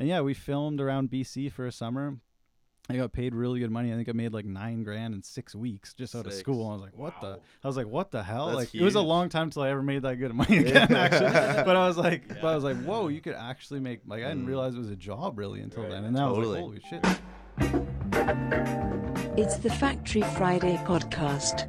and yeah, we filmed around BC for a summer. I got paid really good money. I think I made like nine grand in six weeks just out of school. I was like, what the? I was like, what the hell? That's like it was a long time till I ever made that good money again, actually. But I was like, but I was like, whoa, you could actually make like I didn't Mm. realize it was a job really until Right, then. And now totally. Was like, holy shit. It's the Factory Friday podcast.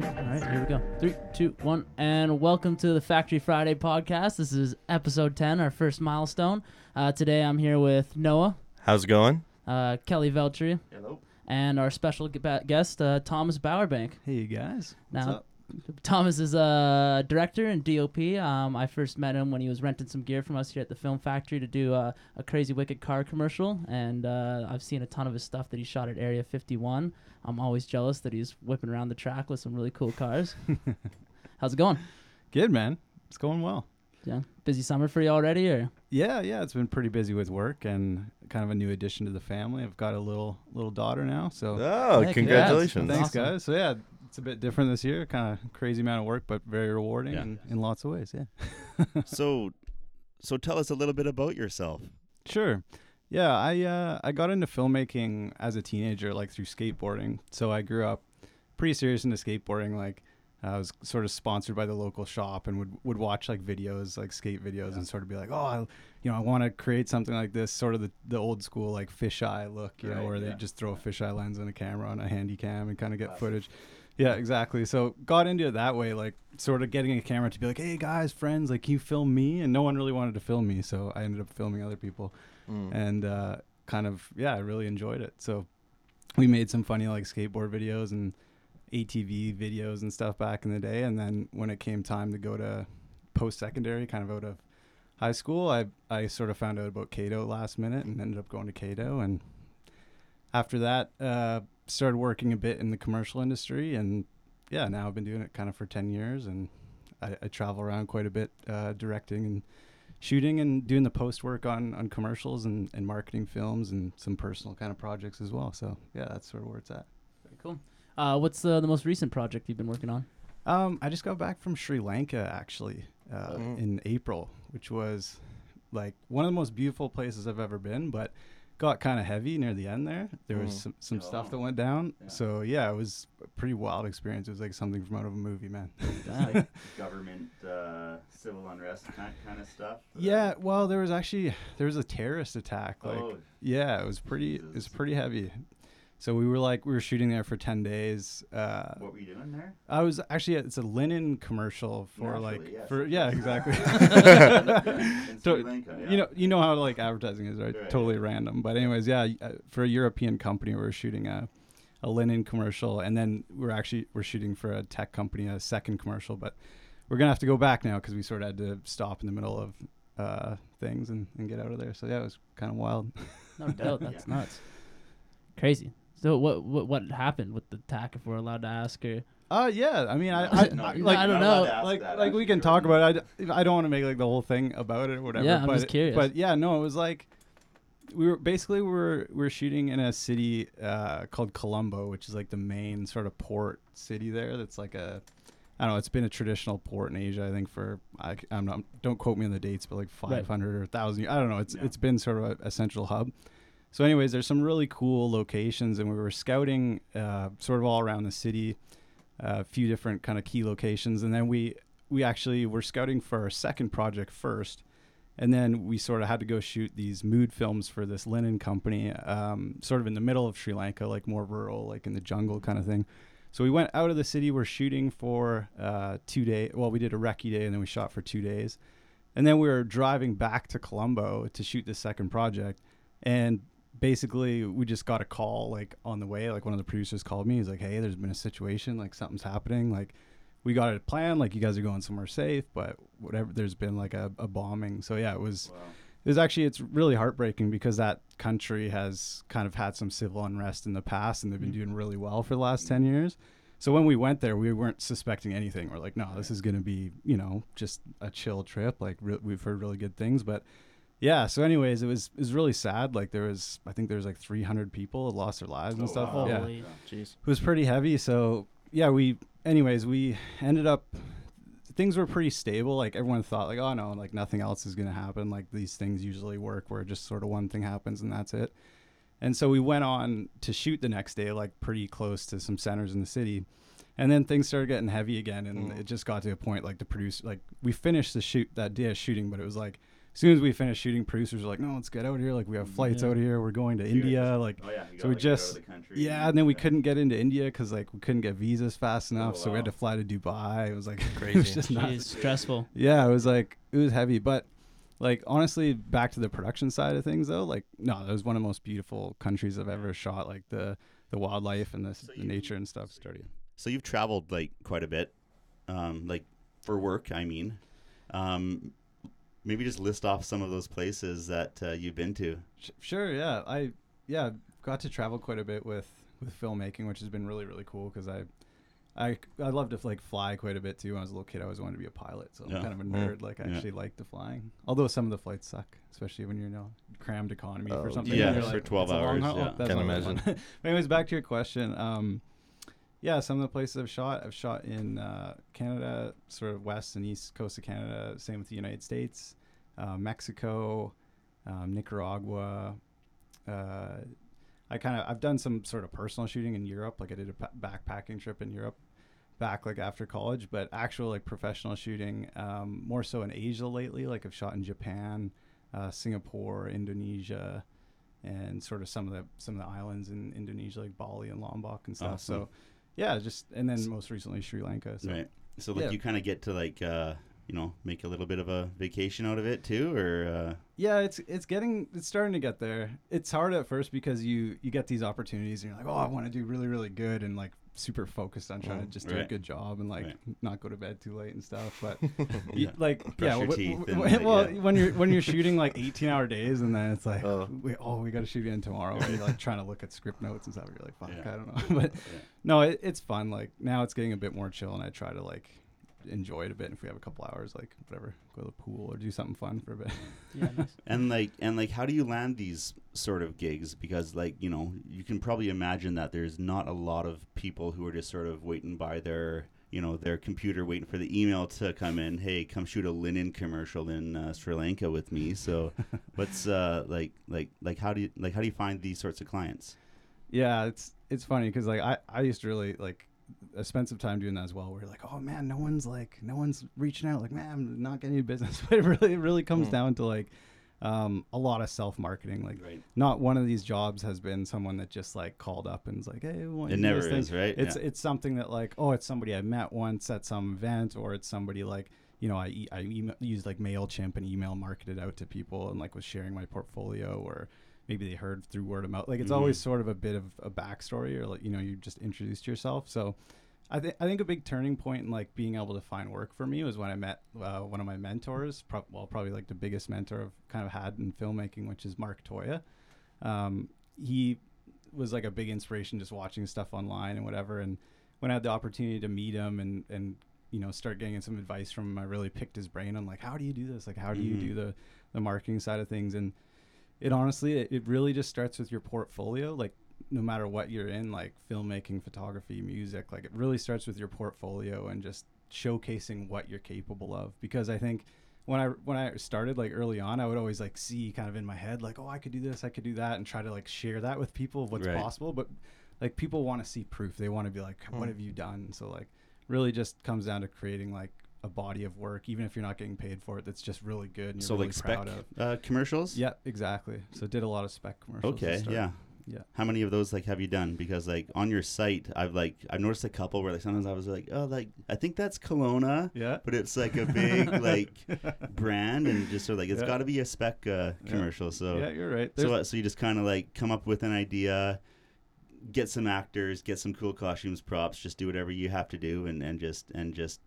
Yeah. All right, here we go. Three, two, one, and welcome to the Factory Friday podcast. This is episode 10, our first milestone. Uh, today I'm here with Noah, How's it going? uh, Kelly Veltri, Hello. and our special gu- guest, uh, Thomas Bowerbank. Hey you guys. What's Now, up? Thomas is a director and DOP. Um, I first met him when he was renting some gear from us here at the Film Factory to do uh, a Crazy Wicked car commercial, and uh, I've seen a ton of his stuff that he shot at Area 51. I'm always jealous that he's whipping around the track with some really cool cars. How's it going? Good man. It's going well. Yeah, busy summer for you already, or Yeah, yeah, it's been pretty busy with work and kind of a new addition to the family. I've got a little little daughter now, so Oh, Heck, congratulations. That's thanks awesome. guys. So yeah, it's a bit different this year. Kind of crazy amount of work, but very rewarding Yeah. in, in lots of ways. Yeah. so, so tell us a little bit about yourself. Sure. Yeah, I uh, I got into filmmaking as a teenager, like through skateboarding. So I grew up pretty serious into skateboarding. Like I was sort of sponsored by the local shop and would would watch like videos, like skate videos, and sort of be like, oh, I, you know, I want to create something like this, sort of the, the old school like fisheye look, you know, Right, where they just throw a fisheye lens on a camera on a handy cam and kind of get footage. Yeah, exactly. So got into it that way, like sort of getting a camera to be like, hey guys, friends, like can you film me? And no one really wanted to film me, so I ended up filming other people Mm. and uh, kind of yeah, I really enjoyed it. So we made some funny like skateboard videos and ATV videos and stuff back in the day. And then when it came time to go to post secondary, kind of out of high school, I I sort of found out about Cato last minute and ended up going to Cato. And after that, uh, started working a bit in the commercial industry. And yeah, now I've been doing it kind of for ten years, and I, I travel around quite a bit, uh, directing and shooting and doing the post work on on commercials and, and marketing films and some personal kind of projects as well. So yeah, that's sort of where it's at. very cool. Uh, what's uh, the most recent project you've been working on? Um, I just got back from Sri Lanka actually uh, Mm. in April, which was like one of the most beautiful places I've ever been, but got kind of heavy near the end there. There was Mm. some, some Oh. stuff that went down. Yeah. So yeah, it was a pretty wild experience. It was like something from out of a movie, man. Ah, government uh, civil unrest kind kind of stuff. yeah, well, there was actually there was a terrorist attack. Like oh, Yeah, it was pretty. It was pretty heavy. So we were like, we were shooting there for ten days. Uh, what were you doing there? I was actually, it's a linen commercial for Naturally, like, yes. for yeah, exactly. So, Lanka, yeah. You know, you know how like advertising is, right? Right. Totally random. But anyways, yeah, uh, for a European company, we were shooting a, a linen commercial, and then we're actually we're shooting for a tech company a second commercial, but we're gonna have to go back now because we sort of had to stop in the middle of uh, things and, and get out of there. So yeah, it was kind of wild. no doubt, that's Yeah. nuts. Crazy. So what what what happened with the attack? If we're allowed to ask, her. Uh, yeah. I mean, I, I, no, I like I don't know. like that, like we can talk right. about it. I, I don't want to make like the whole thing about it or whatever. Yeah, I'm but, just curious. But yeah, no, it was like we were basically we were we were shooting in a city uh, called Colombo, which is like the main sort of port city there. That's like a I don't know. It's been a traditional port in Asia, I think, for I, am not. Don't quote me on the dates, but like Right. 500 or 1,000. I don't know. It's Yeah. it's been sort of a, a central hub. So, anyways, there's some really cool locations, and we were scouting uh, sort of all around the city, uh, a few different kind of key locations, and then we we actually were scouting for our second project first, and then we sort of had to go shoot these mood films for this linen company, um, sort of in the middle of Sri Lanka, like more rural, like in the jungle kind of thing. So we went out of the city. We're shooting for uh, two days. Well, we did a recce day, and then we shot for two days, and then we were driving back to Colombo to shoot the second project, and basically we just got a call like on the way. Like one of the producers called me. He's like, "Hey, there's been a situation. Like something's happening. Like we got a plan. Like you guys are going somewhere safe, but whatever. There's been like a, a bombing. So yeah, it was Wow. it was actually it's really heartbreaking because that country has kind of had some civil unrest in the past and they've been Mm. doing really well for the last 10 years so when we went there we weren't suspecting anything we're like no this is going to be you know just a chill trip like re- we've heard really good things but yeah so anyways it was it was really sad like there was i think there was like 300 people that lost their lives and Oh, stuff wow. yeah Holy-. Jeez. it was pretty heavy. So yeah, we anyways we ended up things were pretty stable. Like everyone thought, like, oh no, like nothing else is gonna happen. Like these things usually work, where just sort of one thing happens and that's it. And so we went on to shoot the next day, like pretty close to some centers in the city. And then things started getting heavy again, and Mm. it just got to a point like the producer like we finished the shoot that day of shooting, but it was like as soon as we finished shooting, producers were like, "No, let's get out here! Like we have flights Yeah. out here. We're going to You guys India. Like Oh yeah. So we like, get out of just- the country yeah." And then we yeah. couldn't get into India because like we couldn't get visas fast enough, so we had to fly to Dubai. It was like crazy. it was Crazy. just Jeez, nuts. stressful. Yeah, it was like it was heavy, but like honestly, back to the production side of things though, like no, it was one of the most beautiful countries I've ever shot. Like the the wildlife and the, So the you- nature and stuff. Started. So you've traveled like quite a bit, um, like for work. I mean, um, maybe just list off some of those places that uh, you've been to. Sh- Sure, yeah. I yeah got to travel quite a bit with with filmmaking, which has been really really cool because I. I, I love to like fly quite a bit too. When I was a little kid, I always wanted to be a pilot, so I'm kind of a Mm. nerd. Like I Yeah. actually like the flying, although some of the flights suck, especially when you're in a crammed economy Oh, for something. yeah, you're for like, 12 "It's a long hours, yeah. Can not imagine. but anyways, back to your question. Um, yeah, some of the places I've shot, I've shot in uh, Canada, sort of west and east coast of Canada. Same with the United States, uh, Mexico, um, Nicaragua. Uh, I kind of I've done some sort of personal shooting in Europe. Like I did a pa- backpacking trip in Europe, back like after college. But actual like professional shooting, um, more so in Asia lately. Like I've shot in Japan, uh, Singapore, Indonesia, and sort of some of the some of the islands in Indonesia, like Bali and Lombok and stuff. Awesome. So yeah, just and then most recently Sri Lanka. So Right. So like Yeah. you kind of get to like uh, you know make a little bit of a vacation out of it too, or uh, yeah, it's it's getting it's starting to get there. It's hard at first because you you get these opportunities and you're like, oh, I want to do really really good and like super focused on trying to just do a good job and like Right. not go to bed too late and stuff. But Yeah. you, like Brush yeah, your wh- teeth wh- and, like, well, yeah. when you're when you're shooting like 18 hour days and then it's like, Oh. we, oh, we got to shoot again tomorrow. And you're like trying to look at script notes and stuff. You're like, fuck, Yeah. I don't know. but Yeah. no, it, it's fun. Like now it's getting a bit more chill and I try to like enjoy it a bit. And if we have a couple hours, like whatever, go to the pool or do something fun for a bit. Yeah, nice. and like and like how do you land these sort of gigs because like you know you can probably imagine that there's not a lot of people who are just sort of waiting by their you know their computer waiting for the email to come in hey come shoot a linen commercial in uh, sri lanka with me so what's uh like like like how do you like how do you find these sorts of clients Yeah, it's it's funny because like I I used to really like I spent some time doing that as well. Where you're like, oh man, no one's like no one's reaching out. Like man, I'm not getting any business. But it really it really comes Hmm. down to like um, a lot of self marketing. Like right not one of these jobs has been someone that just like called up and was like, hey, want it never this thing." is right It's yeah. it's something that like oh it's somebody I met once at some event or it's somebody like you know I e- used like Mailchimp and email marketed out to people and like was sharing my portfolio or maybe they heard through word of mouth like it's Mhm. always sort of a bit of a backstory or like you know you just introduced yourself so. I think I think a big turning point in like being able to find work for me was when I met uh, one of my mentors. Pro- well, probably like the biggest mentor I've kind of had in filmmaking, which is Mark Toia. Um, he was like a big inspiration just watching stuff online and whatever. And when I had the opportunity to meet him and and you know start getting some advice from him, I really picked his brain on like how do you do this? Like how do you Mhm. do the the marketing side of things? And it honestly it, it really just starts with your portfolio. Like no matter what you're in, like filmmaking, photography, music, like it really starts with your portfolio and just showcasing what you're capable of. Because I think when I when I started like early on, I would always like see kind of in my head like, oh, I could do this, I could do that, and try to like share that with people of what's Right. possible. But like people want to see proof. They want to be like, what Mm. have you done? So like, really just comes down to creating like a body of work, even if you're not getting paid for it. That's just really good. And you're so really like spec uh, commercials Yeah, exactly. So did a lot of spec commercials. okay yeah Yeah. how many of those like have you done because like on your site i've like i've noticed a couple where like sometimes i was like oh like i think that's Kelowna Yeah. but it's like a big like brand and just sort of like it's Yeah. got to be a spec uh, Yeah. commercial so yeah, you're right. so There's- what, so you just kind of like come up with an idea get some actors get some cool costumes props just do whatever you have to do and and just and just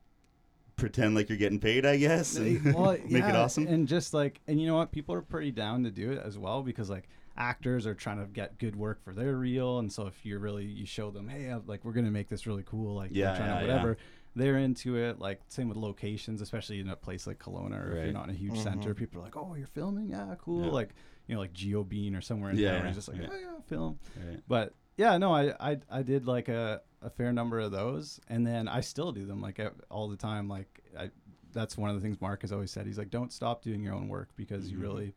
pretend like you're getting paid i guess and well, make it awesome And just like, and you know what? People are pretty down to do it as well because like actors are trying to get good work for their reel, and so if you're really you show them, hey, uh, like we're gonna make this really cool, like Yeah, trying yeah, to yeah. whatever. They're into it. Like same with locations, especially in a place like Kelowna, or if you're not in a huge center, Mhm. people are like, oh, you're filming, yeah, cool. Yeah. Like you know, like Geo Bean or somewhere in Yeah, town, where yeah, it's just like, yeah. oh yeah, film. right. But yeah, no, I, I I did like a, a fair number of those, and then I still do them like all the time. Like I that's one of the things Mark has always said. He's like, don't stop doing your own work because Mhm. you really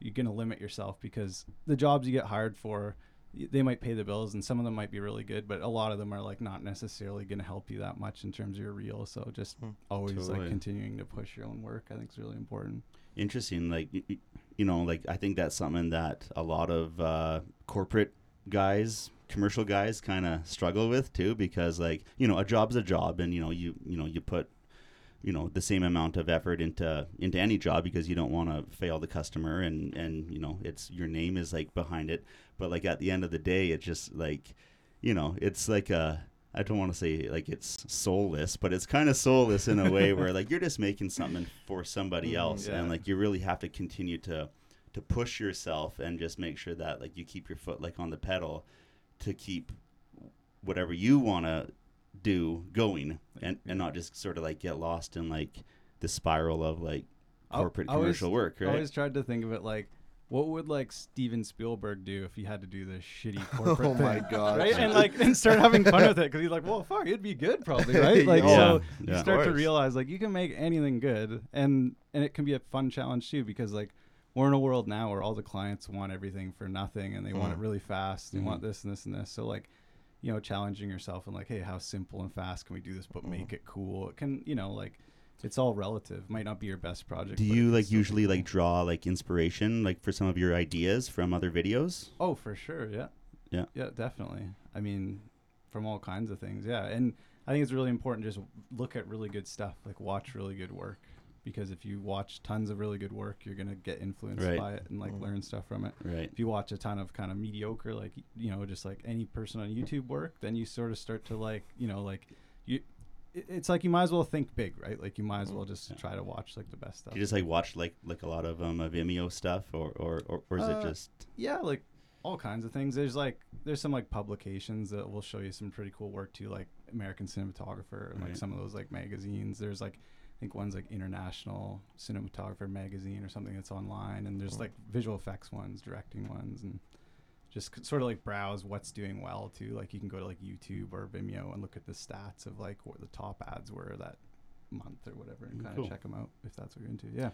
you're gonna limit yourself because the jobs you get hired for, they might pay the bills and some of them might be really good, but a lot of them are like not necessarily gonna help you that much in terms of your reel. So just Hmm. always Totally. like continuing to push your own work, I think is really important. interesting like you know like i think that's something that a lot of uh, corporate guys commercial guys kind of struggle with too because like you know a job's a job and you know you you know you put you know the same amount of effort into into any job because you don't want to fail the customer and and you know it's your name is like behind it. But like at the end of the day it's just like you know it's like a I don't want to say like it's soulless, but it's kind of soulless in a way where like you're just making something for somebody Mhm, else, and like you really have to continue to to push yourself and just make sure that like you keep your foot like on the pedal to keep whatever you want to do going and and not just sort of like get lost in like the spiral of like I- corporate I always- commercial work, I always tried to think of it like, what would like Steven Spielberg do if he had to do this shitty corporate Oh thing? my god! Right, and like, and start having fun with it because he's like, well, fuck, it'd be good probably, right? Like, Yeah. so Yeah. you start to realize like you can make anything good, and and it can be a fun challenge too because like we're in a world now where all the clients want everything for nothing and they want it Mm. really fast. They Mhm. want this and this and this. So like, you know, challenging yourself and like, hey, how simple and fast can we do this, but make it cool? It can, you know, like. It's all relative. Might not be your best project. do you like usually cool. like draw like inspiration like for some of your ideas from other videos? Oh, for sure. Yeah. Yeah. Yeah, definitely. I mean, from all kinds of things. Yeah. And I think it's really important to just look at really good stuff, like watch really good work. Because if you watch tons of really good work, you're going to get influenced Right. by it and like Mhm. learn stuff from it. Right. If you watch a ton of kind of mediocre, like, you know, just like any person on YouTube work, then you sort of start to like, you know, like you, it- it's like you might as well think big, right? Like you might as well just Yeah. try to watch like the best stuff. Do you just like watch like like a lot of um uh, Vimeo stuff or or or, or is Uh, it just yeah like all kinds of things there's like there's some like publications that will show you some pretty cool work too like american cinematographer and like Right. some of those like magazines there's like i think one's like international cinematographer magazine or something that's online and there's Cool. like visual effects ones directing ones and just c- sort of like browse what's doing well too like you can go to like youtube or vimeo and look at the stats of like what the top ads were that month or whatever and Mm, kind cool. of check them out if that's what you're into yeah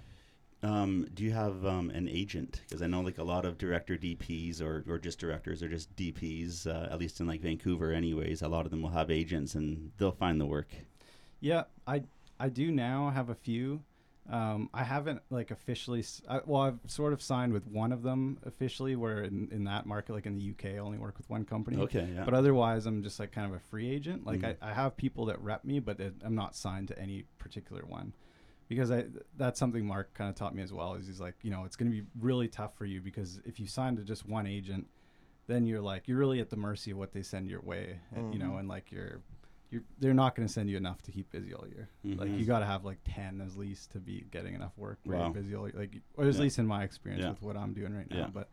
um do you have um an agent because I know like a lot of director DPs or or just directors or just DPs uh, at least in like Vancouver anyways a lot of them will have agents and they'll find the work. Yeah, I I do now have a few. Um, I haven't like officially. s I well, I've sort of signed with one of them officially. Where in, in that market, like in the UK, I only work with one company. Okay, yeah. But otherwise, I'm just like kind of a free agent. Like Mhm. I, I have people that rep me, but it, I'm not signed to any particular one. Because I that's something Mark kind of taught me as well. Is he's like, you know, it's going to be really tough for you because if you sign to just one agent, then you're like you're really at the mercy of what they send your way, and, you know, Mhm. and like you're you're they're not going to send you enough to keep busy all year. Like Mhm. you got to have like ten at least to be getting enough work. Where Wow. you're busy all year. like, or at Yeah. least in my experience Yeah. with what I'm doing right now. Yeah. But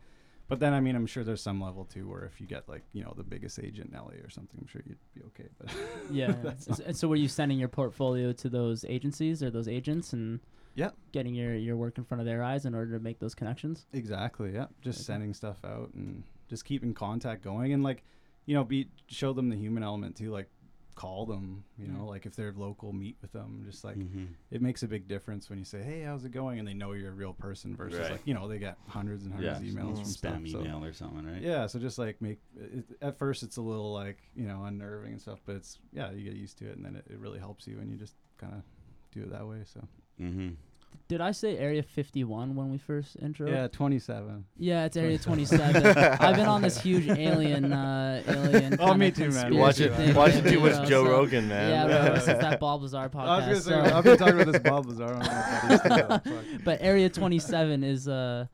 but then I mean I'm sure there's some level too where if you get like you know the biggest agent in LA or something, I'm sure you'd be okay. But Yeah. that's S- and so were you sending your portfolio to those agencies or those agents and Yeah. getting your, your work in front of their eyes in order to make those connections? Exactly. Yeah. Just Okay. sending stuff out and just keeping contact going and like, you know, be show them the human element too. Like, call them. You know, Mm. like if they're local, meet with them. Just like Mhm. it makes a big difference when you say, "Hey, how's it going?" and they know you're a real person versus Right. like you know they get hundreds and hundreds Yeah, of emails from spam stuff. so- email or something, right? yeah, so just like make it, at first it's a little like you know unnerving and stuff, but it's yeah you get used to it and then it, it really helps you and you just kind of do it that way. So Mm-hmm. Did I say Area 51 when we first intro? yeah, twenty seven. Yeah, it's Area 27. I've been on this huge alien, uh, alien. Oh, me too, man. conspiracy You watching thing watching lately, too much bro, Joe so- Rogan, man. Yeah, bro, since that Bob Lazar I was podcast. gonna say so- I've been talking about this Bob Lazar. on my buddies too, but Area 27 is uh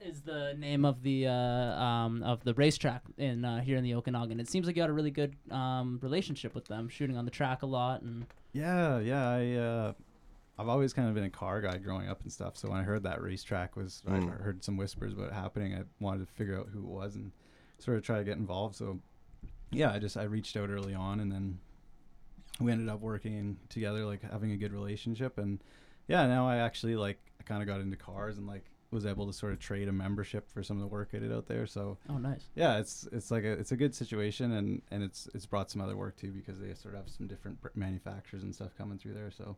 is the name of the uh, um, of the racetrack in uh, here in the Okanagan. It seems like you had a really good um, relationship with them, shooting on the track a lot, and Yeah, yeah. I uh, I've always kind of been a car guy growing up and stuff. So when I heard that racetrack was, Mm. I heard some whispers about it happening. I wanted to figure out who it was and sort of try to get involved. So yeah, I just I reached out early on, and then we ended up working together, like having a good relationship. And yeah, now I actually like I kind of got into cars and like was able to sort of trade a membership for some of the work I did out there. So oh, nice. yeah, it's it's like a it's a good situation, and and it's it's brought some other work too because they sort of have some different manufacturers and stuff coming through there. So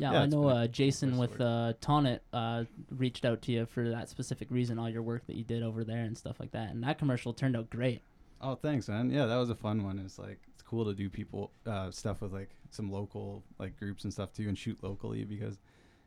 Yeah, Yeah, I it's know been a uh, Jason with uh, Tonnet uh, reached out to you for that specific reason, all your work that you did over there and stuff like that. And that commercial turned out great. Oh, thanks, man. Yeah, that was a fun one. It's like it's cool to do people uh, stuff with like some local like groups and stuff too, and shoot locally because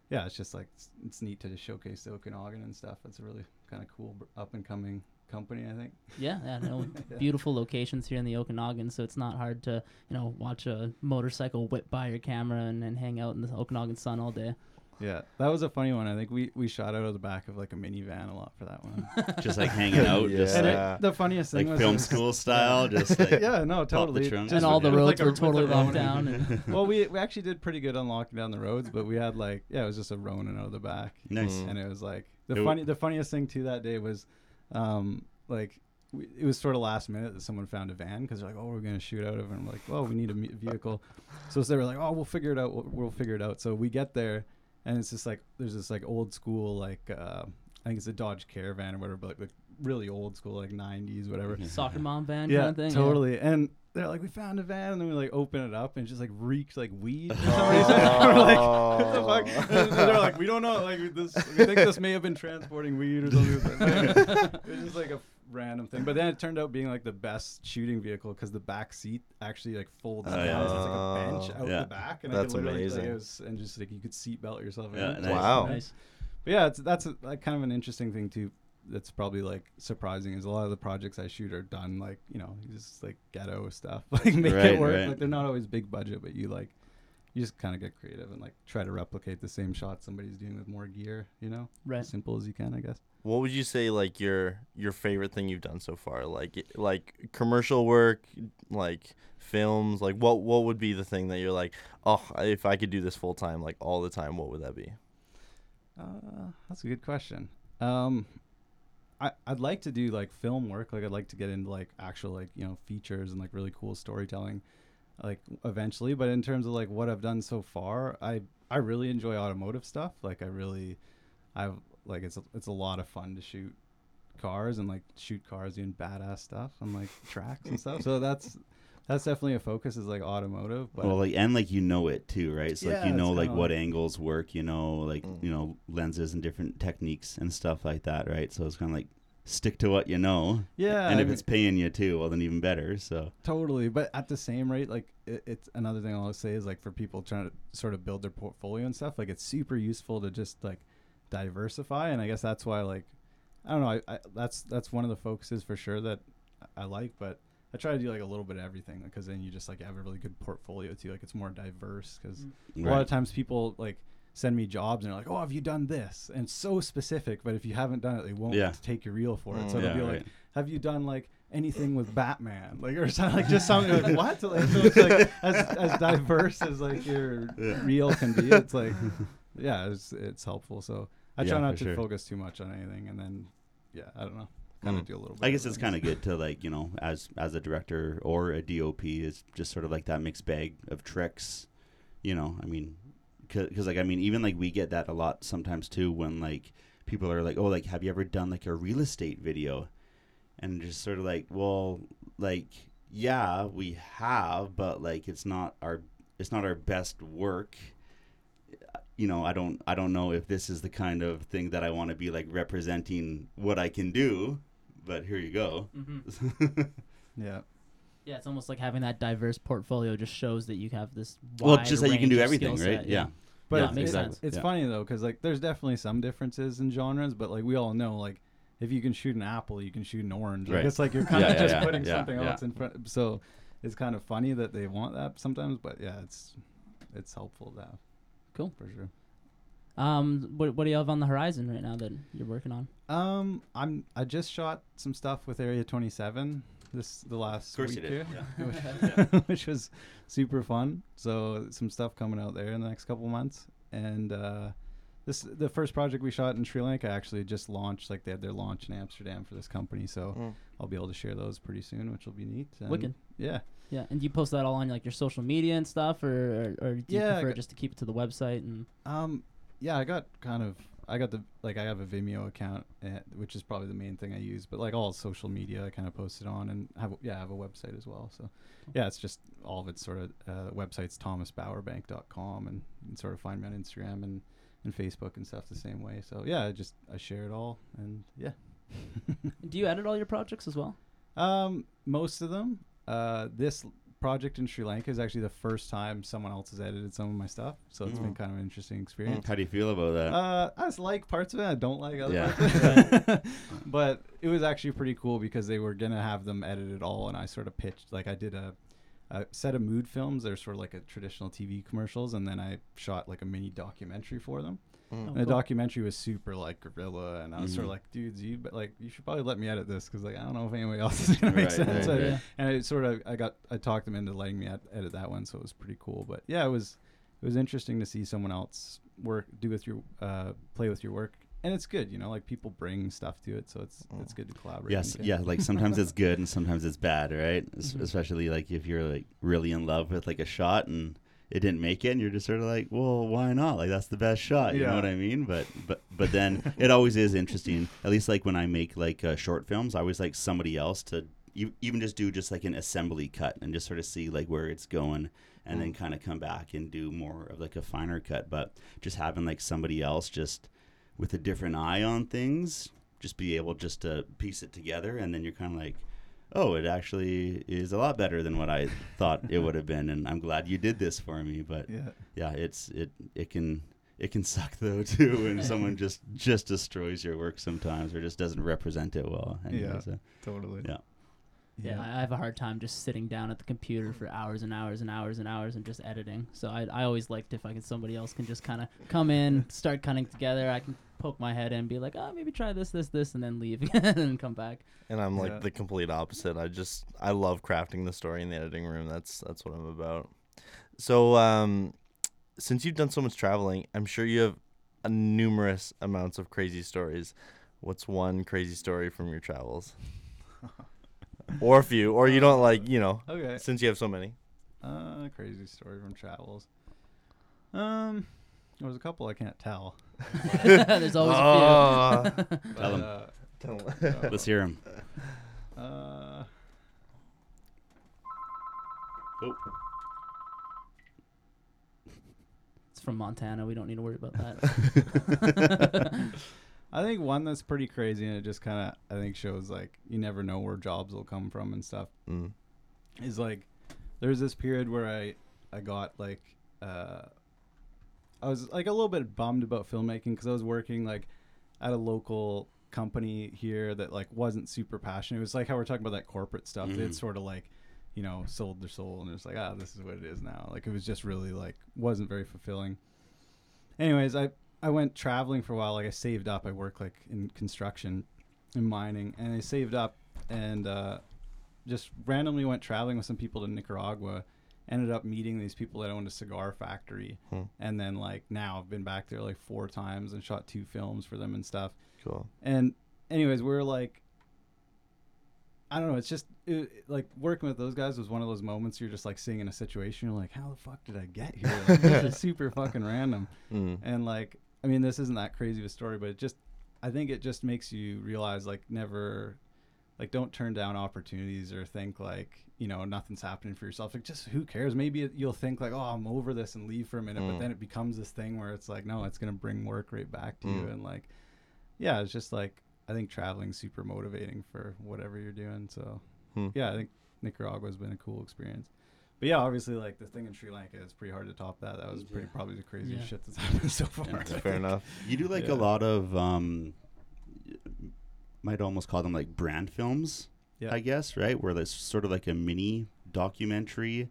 yeah, it's just like it's, it's neat to just showcase the Okanagan and stuff. It's a really kind of cool up and coming company, I think. Yeah, yeah, no, Yeah. beautiful locations here in the Okanagan, so it's not hard to you know watch a motorcycle whip by your camera and, and hang out in the Okanagan sun all day. Yeah, that was a funny one. I think we we shot out of the back of like a minivan a lot for that one. just like hanging out, just and like, it, uh, the funniest thing like was film school style, just like yeah, no, totally. trunk. and all the with, roads like, were with totally locked down. And well, we we actually did pretty good on locking down the roads, but we had like yeah, it was just a Ronin out of the back. nice. And it was like the It w- funny the funniest thing too that day was um like we, it was sort of last minute that someone found a van because they're like oh we're gonna shoot out of it. And I'm like well we need a vehicle. So they were like oh we'll figure it out. We'll, we'll figure it out. So we get there and it's just like there's this like old school like uh I think it's a Dodge Caravan or whatever but like, really old school like 90s whatever. Soccer mom van yeah kind of thing. yeah. totally. And they're like we found a van and then we like open it up and it just like reeked like weed for some Oh. reason. we're like what the oh. fuck and they're like we don't know like this we think this may have been transporting weed or something it was just like a random thing but then it turned out being like the best shooting vehicle because the back seat actually like folds Oh, down yeah. so it's like a oh. bench out Yeah. the back and That's I could literally, amazing. like, it was, and just like you could seat belt yourself. Yeah, It's nice. Wow. Nice. but yeah, it's that's a, like kind of an interesting thing too. That's probably like surprising is a lot of the projects I shoot are done like you know just like ghetto stuff like make Right, it work right. like they're not always big budget but you like you just kind of get creative and like try to replicate the same shot somebody's doing with more gear you know Right. as simple as you can I guess What would you say like your your favorite thing you've done so far? Like like commercial work, like films. Like what what would be the thing that you're like, oh, if I could do this full time, like all the time, what would that be? Uh, that's a good question. Um, I I'd like to do like film work. Like I'd like to get into like actual like you know features and like really cool storytelling, like eventually. But in terms of like what I've done so far, I I really enjoy automotive stuff. Like I really, I've like it's a, it's a lot of fun to shoot cars and like shoot cars doing badass stuff on like tracks and stuff. So that's that's definitely a focus is like automotive. But well, like and like you know it too, right? So like you know like what like- angles work, you know, like Mm. you know lenses and different techniques and stuff like that, right? So it's kind of like stick to what you know, yeah, and I if mean- it's paying you too, well then even better. So Totally, but at the same rate, like it, it's another thing I'll say is like for people trying to sort of build their portfolio and stuff, like it's super useful to just like diversify, and I guess that's why like I don't know, I, I that's that's one of the focuses for sure that I like, but I try to do like a little bit of everything because then you just like have a really good portfolio too, like it's more diverse because Mm. a lot of times people like send me jobs and they're like, "Oh, have you done this?" and so specific, but if you haven't done it, they won't Yeah. take your reel for it. Mm. So it'll Yeah, be like, right. have you done like anything with Batman, like or something like just something like what? Like, so it's like as as diverse as like your Yeah. reel can be. It's like yeah, it's it's helpful. So I try Yeah, not to sure. focus too much on anything, and then yeah, I don't know, kind of Mm. do a little. bit I guess it's kind of good to like you know as as a director or a DOP is just sort of like that mixed bag of tricks, you know. I mean, because like I mean even like we get that a lot sometimes too when like people are like oh like have you ever done like a real estate video, and just sort of like well like yeah we have but like it's not our it's not our best work you know i don't i don't know if this is the kind of thing that i want to be like representing what i can do but here you go Mm-hmm. yeah. Yeah, it's almost like having that diverse portfolio just shows that you have this. well just that you can do everything right set, yeah But Yeah, it's, makes it's, sense. it's Yeah. funny though, because like there's definitely some differences in genres, but like we all know, like if you can shoot an apple, you can shoot an orange. Like Right. it's like you're kind of yeah, just yeah, putting yeah, something yeah. else in front. So it's kind of funny that they want that sometimes, but yeah, it's it's helpful to have. Cool. for sure. Um, what what do you have on the horizon right now that you're working on? Um, I'm I just shot some stuff with Area 27 this the last of course week did here, which was super fun. So some stuff coming out there in the next couple months, and uh, this the first project we shot in Sri Lanka actually just launched. Like they had their launch in Amsterdam for this company, so Mm. I'll be able to share those pretty soon, which will be neat. And Wicked. Yeah. Yeah, and do you post that all on like your social media and stuff, or or, or do you Yeah, prefer got- just to keep it to the website and? Um, yeah, I got kind of I got the like I have a Vimeo account, uh, which is probably the main thing I use. But like all social media, I kind of post it on, and have yeah, I have a website as well. So yeah, it's just all of it's sort of uh, website's thomasbowerbank.com, and you can sort of find me on Instagram and and Facebook and stuff the same way. So yeah, I just I share it all, and yeah. Do you edit all your projects as well? Um, most of them. Uh, this project in Sri Lanka is actually the first time someone else has edited some of my stuff, so it's been Mm. kind of an interesting experience. How do you feel about that? Uh, I just like parts of it. I don't like other Yeah. parts. Of it. but it was actually pretty cool because they were gonna have them edited all, and I sort of pitched like I did a, a set of mood films. They're sort of like a traditional TV commercials, and then I shot like a mini documentary for them. Mm. And the documentary was super like guerrilla, and I was sort Mhm. of like, dudes, you but like you should probably let me edit this because like I don't know if anybody else is gonna make Right, sense. right, I- right. And it sort of I got I talked them into letting me ed- edit that one, so it was pretty cool. But yeah, it was it was interesting to see someone else work do with your uh play with your work, and it's good, you know, like people bring stuff to it, so it's it's good to collaborate. Yes, yeah. Like sometimes it's good and sometimes it's bad, right? Es- Mhm. Especially like if you're like really in love with like a shot and it didn't make it, and you're just sort of like, well, why not? Like that's the best shot. You Yeah. know what I mean? But but but then it always is interesting. At least like when I make like uh, short films, I always like somebody else to e- even just do just like an assembly cut and just sort of see like where it's going. And then kind of come back and do more of like a finer cut, but just having like somebody else just with a different eye on things, just be able just to piece it together, and then you're kind of like, oh, it actually is a lot better than what I thought it would have been, and I'm glad you did this for me. But yeah. yeah, it's it it can it can suck though too when someone just just destroys your work sometimes or just doesn't represent it well. Anyways, uh, Totally. Yeah. Yeah, I I have a hard time just sitting down at the computer for hours and hours and hours and hours and just editing. So I, I always liked if I could somebody else can just kind of come in, start cutting together. I can poke my head in, and be like, oh, maybe try this, this, this, and then leave again and come back. And I'm like Yeah. the complete opposite. I just I love crafting the story in the editing room. That's that's what I'm about. So um since you've done so much traveling, I'm sure you have a numerous amounts of crazy stories. What's one crazy story from your travels? or a few, or you don't like, you know, Okay. since you have so many. Uh, crazy story from travels. Um, there was a couple I can't tell. There's always Ah. a few. Tell 'em. Uh, Tell 'em. uh, let's hear him. Uh, Oh, it's from Montana. We don't need to worry about that. I think one that's pretty crazy, and it just kind of I think shows like you never know where jobs will come from and stuff. Mm. Is like there's this period where I I got like uh I was like a little bit bummed about filmmaking because I was working like at a local company here that like wasn't super passionate. It was like how we're talking about that corporate stuff. Mhm. They'd sort of like you know sold their soul and it's like ah this is what it is now. Like it was just really like wasn't very fulfilling. Anyways, I I went traveling for a while. Like I saved up. I work like in construction, in mining, and I saved up and uh, just randomly went traveling with some people to Nicaragua. Ended up meeting these people that owned a cigar factory, Hmm. and then like now I've been back there like four times and shot two films for them and stuff. Cool. And anyways, we are like, I don't know. It's just it, like working with those guys was one of those moments you're just like seeing in a situation. You're like, how the fuck did I get here? Like, this is super fucking random. Mm. And like, I mean, this isn't that crazy of a story, but it just, I think it just makes you realize like never, like don't turn down opportunities or think like you know nothing's happening for yourself. Like just who cares? Maybe it, you'll think like, oh, I'm over this and leave for a minute, Mm. but then it becomes this thing where it's like, no, it's gonna bring work right back to you, Mm. and like, yeah, it's just like I think traveling's super motivating for whatever you're doing. So Hmm. yeah, I think Nicaragua's been a cool experience. But yeah, obviously, like the thing in Sri Lanka, is pretty hard to top that. That was pretty Yeah. probably the craziest Yeah. shit that's happened so far. Yeah, Fair enough. You do like Yeah. a lot of um, y- might almost call them like brand films. Yeah. I guess right, where there's sort of like a mini documentary.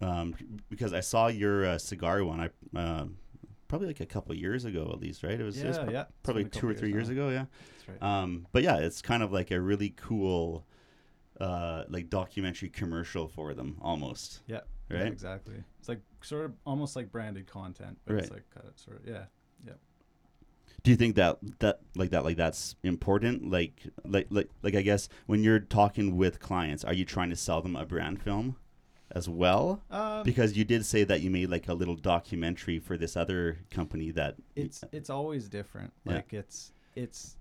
Um, because I saw your uh, cigar one, I um, probably like a couple years ago at least, right? It was, it was Yeah, yeah. Probably two or three years now. ago, yeah. That's right. Um, but yeah, it's kind of like a really cool, uh, like documentary commercial for them almost. Yeah, yeah, right? exactly. It's like sort of almost like branded content, but it's Right. like kind of sort of yeah. yeah. Do you think that that like that like that's important? Like like like like I guess when you're talking with clients, are you trying to sell them a brand film as well? Um, Because you did say that you made like a little documentary for this other company that it's it's always different. Yeah. Like it's it's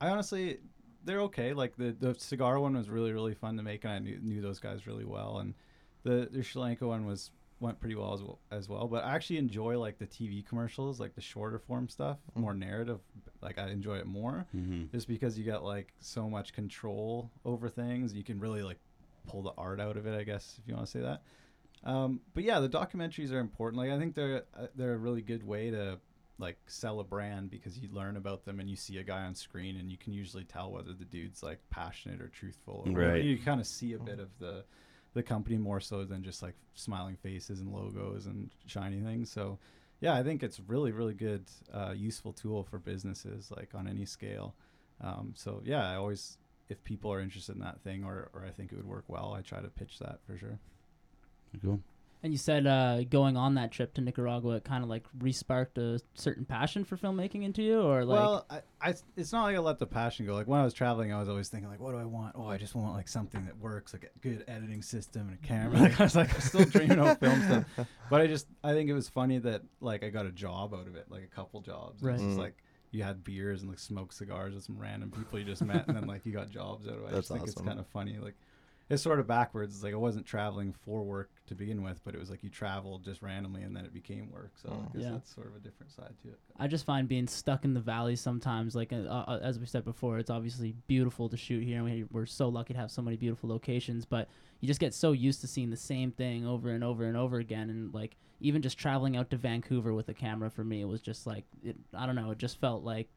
I honestly they're okay. Like the the cigar one was really really fun to make, and I knew knew those guys really well, and the the Sri Lanka one was went pretty well as well as well. But I actually enjoy like the TV commercials, like the shorter form stuff, more narrative. Like I enjoy it more Mhm. just because you get like so much control over things. You can really like pull the art out of it, I guess, if you want to say that. Um, but yeah, the documentaries are important. Like I think they're uh, they're a really good way to like sell a brand because you learn about them and you see a guy on screen and you can usually tell whether the dude's like passionate or truthful. Or. Right. You kind of see a bit of the the company more so than just like smiling faces and logos and shiny things. So yeah, I think it's really really good, uh, useful tool for businesses like on any scale. Um, so yeah, I always if people are interested in that thing or or I think it would work well, I try to pitch that for sure. Cool. And you said uh, going on that trip to Nicaragua, it kind of like resparked a certain passion for filmmaking into you, or like, well, I, I, it's not like I let the passion go. Like when I was traveling, I was always thinking like, what do I want? Oh, I just want like something that works, like a good editing system and a camera. Like I was like, I'm still dreaming of film stuff, but I just, I think it was funny that like I got a job out of it, like a couple jobs. Right. It's Mm. like you had beers and like smoked cigars with some random people you just met, and then like you got jobs out of it. I That's just think it's kind of funny. Like it's sort of backwards. It's like I wasn't traveling for work to begin with, but it was like you traveled just randomly, and then it became work. So. I guess Yeah. that's sort of a different side to it. I just find being stuck in the valley sometimes, like uh, uh, as we said before, it's obviously beautiful to shoot here, and we, we're so lucky to have so many beautiful locations. But you just get so used to seeing the same thing over and over and over again, and like even just traveling out to Vancouver with a camera for me, it was just like it, I don't know, it just felt like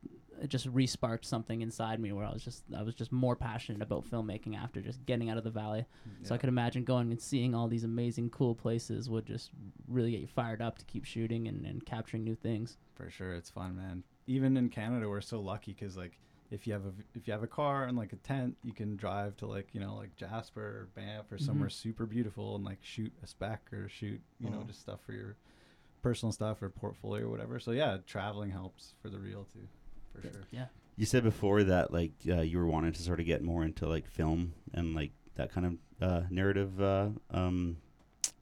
it just resparked something inside me where I was just I was just more passionate about filmmaking after just getting out of the valley. Mm, so I could imagine going and seeing all these amazing, cool places would just really get you fired up to keep shooting and, and capturing new things. For sure, it's fun, man. Even in Canada, we're so lucky because like if you have a if you have a car and like a tent, you can drive to like you know like Jasper or Banff or somewhere Mhm. super beautiful and like shoot a spec or shoot you know Mhm. just stuff for your personal stuff or portfolio or whatever. So yeah, traveling helps for the real too, for sure. Yeah. You said before that like uh, you were wanting to sort of get more into like film and like that kind of uh, narrative uh, um,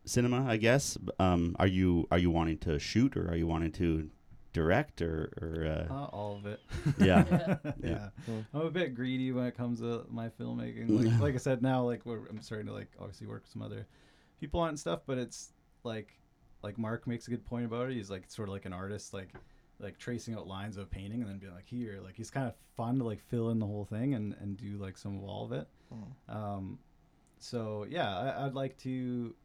cinema, I guess. Um, are you are you wanting to shoot or are you wanting to direct or, or uh, Uh, all of it. Yeah. yeah. Yeah. I'm a bit greedy when it comes to my filmmaking. Like, like I said, now like we're, I'm starting to like obviously work with some other people on and stuff, but it's like like Mark makes a good point about it. He's like sort of like an artist, like like tracing out lines of a painting and then being like here, like he's kind of fun to like fill in the whole thing and and do like some of all of it. Um, so yeah, I, I'd like to.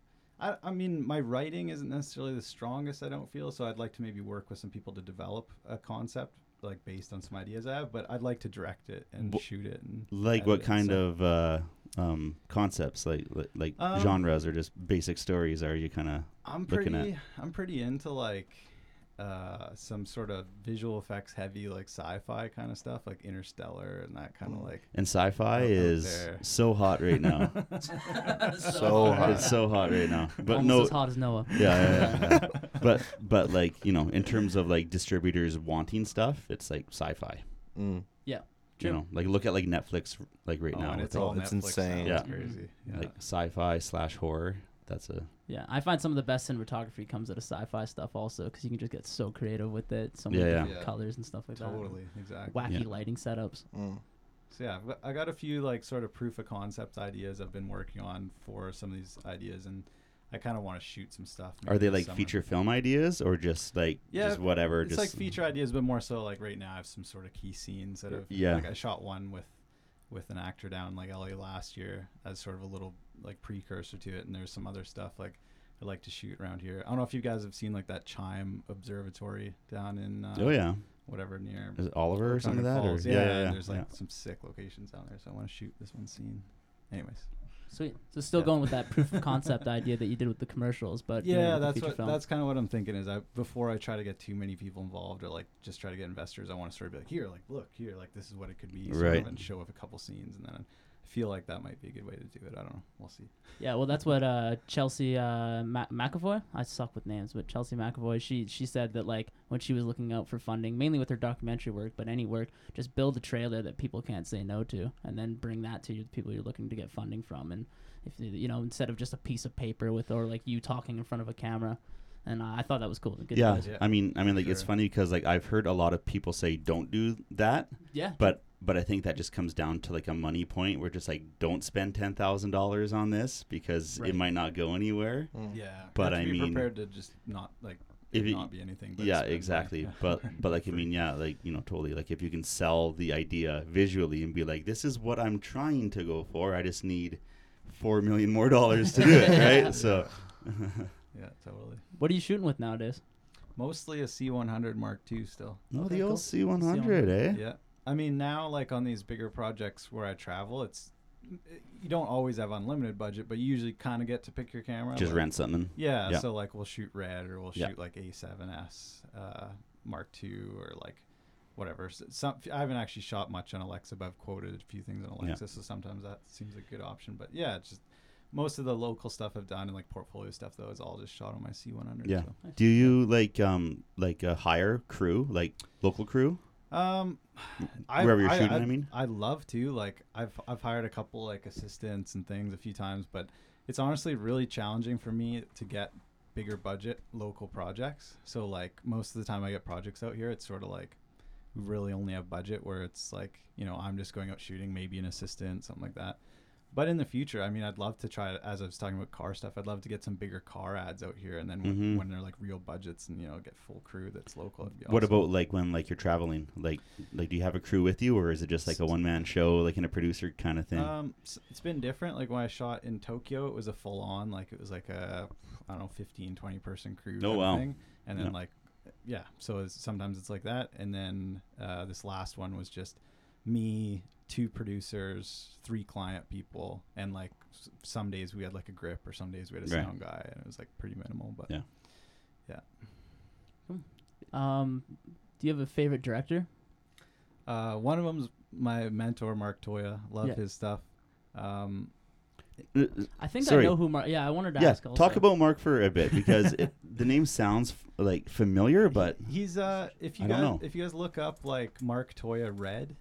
I, I mean, my writing isn't necessarily the strongest. I don't feel so. I'd like to maybe work with some people to develop a concept, like based on some ideas I have. But I'd like to direct it and shoot it. And like what kind so- of uh, um, concepts like li- like Um, genres or just basic stories are you kind of I'm looking at- pretty. I'm pretty into like uh, some sort of visual effects heavy, like sci-fi kind of stuff, like Interstellar and that kind of like. and sci-fi Out- out is there. so hot right now. So hot. it's so hot right now. But Almost no, as hot as Noah. yeah, yeah, yeah, yeah. but but like you know, in terms of like distributors wanting stuff, it's like sci-fi. Mm. You True. know, like look at like Netflix like right Oh, now. and It's it's all it's Netflix insane. now. It's Yeah. crazy. Yeah. like sci-fi slash horror. That's a Yeah, I find some of the best cinematography comes out of sci-fi stuff also because you can just get so creative with it, so many Yeah, yeah. different Yeah. colors and stuff like that. totally exactly. Wacky Yeah. lighting setups. Mm. So yeah, I've got- a few like sort of proof of concept ideas I've been working on for some of these ideas, and I kind of want to shoot some stuff. Are they like summer. feature film ideas or just like Yeah, just whatever? It's just like feature ideas, but more so like right now I have some sort of key scenes that have. Yeah. Like I shot one with, with an actor down like LA last year as sort of a little like precursor to it, and there's some other stuff like I like to shoot around here. I don't know if you guys have seen like that Chime Observatory down in. Uh, Oh yeah, Whatever near. is it Oliver or something like that? Or yeah, Yeah, yeah, yeah, There's like yeah. some sick locations down there, so I want to shoot this one scene. Anyways. Sweet. So still Yeah. going with that proof of concept idea that you did with the commercials, but yeah with the that's feature what film. that's kind of what i'm thinking is i before i try to get too many people involved or like just try to get investors i want to sort of be like here like look here like this is what it could be sort Right. of, and show off a couple scenes and then feel like that might be a good way to do it. I don't know. We'll see. Yeah, well, that's what uh, Chelsea uh, Ma- McAvoy. I suck with names, but Chelsea McAvoy. She she said that like when she was looking out for funding, mainly with her documentary work, but any work, just build a trailer that people can't say no to, and then bring that to the people you're looking to get funding from. And if you you know instead of just a piece of paper with or like you talking in front of a camera, and I thought that was cool. Good yeah. Yeah, I mean, I mean, for like it's funny because like I've heard a lot of people say don't do that, yeah. but but I think that just comes down to like a money point where just like don't spend ten thousand dollars on this because Right. it might not go anywhere. Mm. Yeah, But I be mean- prepared to just not like If it it- not be anything. But yeah, exactly. Yeah. But but like I mean, yeah, like you know, totally. Like if you can sell the idea visually and be like, this is what I'm trying to go for. I just need four million more dollars to do it, right? So. yeah, totally. What are you shooting with nowadays? Mostly a C100 Mark II still. No, Okay, the cool. old C100, eh? Yeah. I mean, now like on these bigger projects where I travel, it's you don't always have unlimited budget, but you usually kind of get to pick your camera. Just like- rent something. Yeah, Yeah. So like we'll shoot red or we'll Yeah. shoot like A7S uh, Mark II or like whatever. S- Some I haven't actually shot much on Alexa, but I've quoted a few things on Yeah. Alexa, so sometimes that seems a good option. But yeah, it's just most of the local stuff I've done and like portfolio stuff though is all just shot on my C100. Yeah. So. Do you like um like a hire crew, like local crew? Um, Wherever you're shooting, I I'd- mean? I'd love to. Like, I've I've hired a couple like assistants and things a few times, but it's honestly really challenging for me to get bigger budget local projects. So like most of the time I get projects out here, it's sort of like we really only have budget where it's like you know I'm just going out shooting, maybe an assistant, something like that. But in the future, I mean, I'd love to try. As I was talking about car stuff, I'd love to get some bigger car ads out here, and then when, Mhm. when they're like real budgets, and you know, get full crew that's local. be What about like when like you're traveling? Like like do you have a crew with you or is it just like a one man show, like in a producer kind of thing? Um, it's been different. Like when I shot in Tokyo, it was a full on, like it was like a, I don't know, 15, 20 person crew. Oh, wow. Thing. And then Yeah. like, yeah. So it's, sometimes it's like that. And then uh, this last one was just me, two producers, three client people, and like s- some days we had like a grip, or some days we had a Right. sound guy, and it was like pretty minimal. But Yeah. Um, do you have a favorite director? uh, one of them's my mentor, Mark Toia. Love Yeah. his stuff. Um, Uh, I think Sorry. I know who. Mar- yeah, I wanted to yeah, ask. Also. talk about Mark for a bit because it, the name sounds f- like familiar, but he's uh if you I guys don't know. if you guys look up like Mark Toia Red,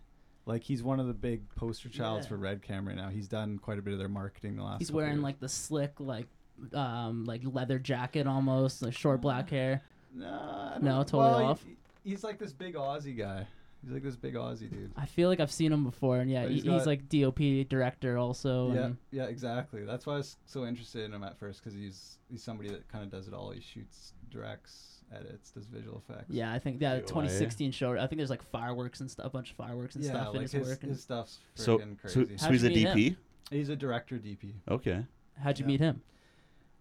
like he's one of the big poster childs Yeah. for Red Cam right now. He's done quite a bit of their marketing the last. He's wearing years. like the slick, like, um, like leather jacket almost, like short black hair. Nah, I No, totally well, he- off. he's like this big Aussie guy. He's like this big Aussie dude. I feel like I've seen him before, and yeah, But he, he's he's, like DOP director also. yeah, yeah, exactly. That's why I was so interested in him at first because he's he's somebody that kind of does it all. He shoots, directs, edits, does visual effects. yeah, I think that UI. 2016 show. I think there's like fireworks and stuff, a bunch of fireworks and yeah, stuff in like his, his, work. and- his stuff's so freaking so, crazy. so How'd he's you a meet him? DP. he's a director DP. Okay. How'd you yeah. meet him?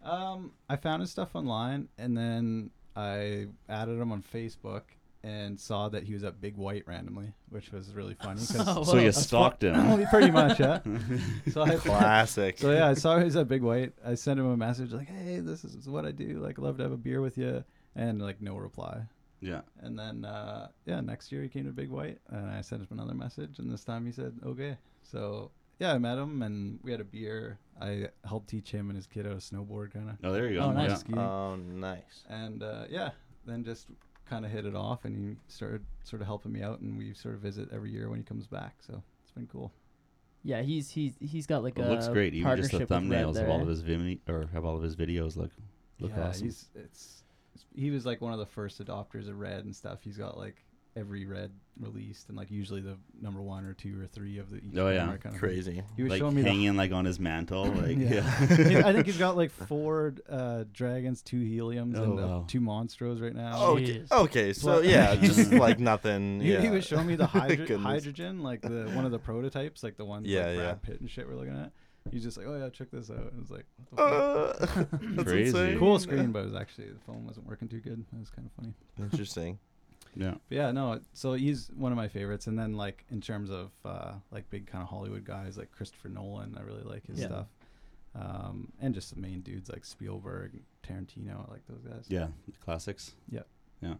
Um, I found his stuff online, and then I added him on Facebook and saw that he was at Big White randomly, which was really funny. 'cause- Oh, So you That's stalked him. pretty much, yeah. So I, Classic. so yeah, I saw he was at Big White. I sent him a message like, "Hey, this is what I do. Like, love to have a beer with you," and like no reply. yeah. And then uh, yeah, next year he came to Big White, and I sent him another message, and this time he said okay. So yeah, I met him, and we had a beer. I helped teach him and his kid how to snowboard, kind of. Oh, there you go. Oh, nice. Yeah. Oh, nice. and uh, yeah, then just kind of hit it off, and he started sort of helping me out, and we sort of visit every year when he comes back. So it's been cool. Yeah, he's he's he's got like It a looks great. Even just the partnership with Red thumbnails of there, all of his vimi- or have all of his videos look look yeah, awesome. he's it's, it's he was like one of the first adopters of Red and stuff. He's got like every Red released, and like usually the number one or two or three of the each Oh, yeah. kind of thing. Crazy. He was like showing me the hanging like on his mantle, like Yeah. yeah. I think he's got like four uh, dragons, two heliums, Oh, and uh, wow. two monstros right now. Okay. Okay. So yeah, just like nothing. He, yeah. he was showing me the hydro- hydrogen, like the one of the prototypes, like the ones Yeah, like yeah. Brad Pitt and shit we're looking at. He's just like, oh yeah, check this out. And it was like, what the fuck? Uh, that's Crazy. insane. cool screen, but it was actually the phone wasn't working too good. It was kind of funny. Interesting. yeah. But yeah, no. So he's one of my favorites. And then like in terms of uh, like big kind of Hollywood guys like Christopher Nolan, I really like his Yeah. stuff. Um, and just the main dudes like Spielberg, Tarantino, I like those guys. Yeah, the classics. Yep. Yeah.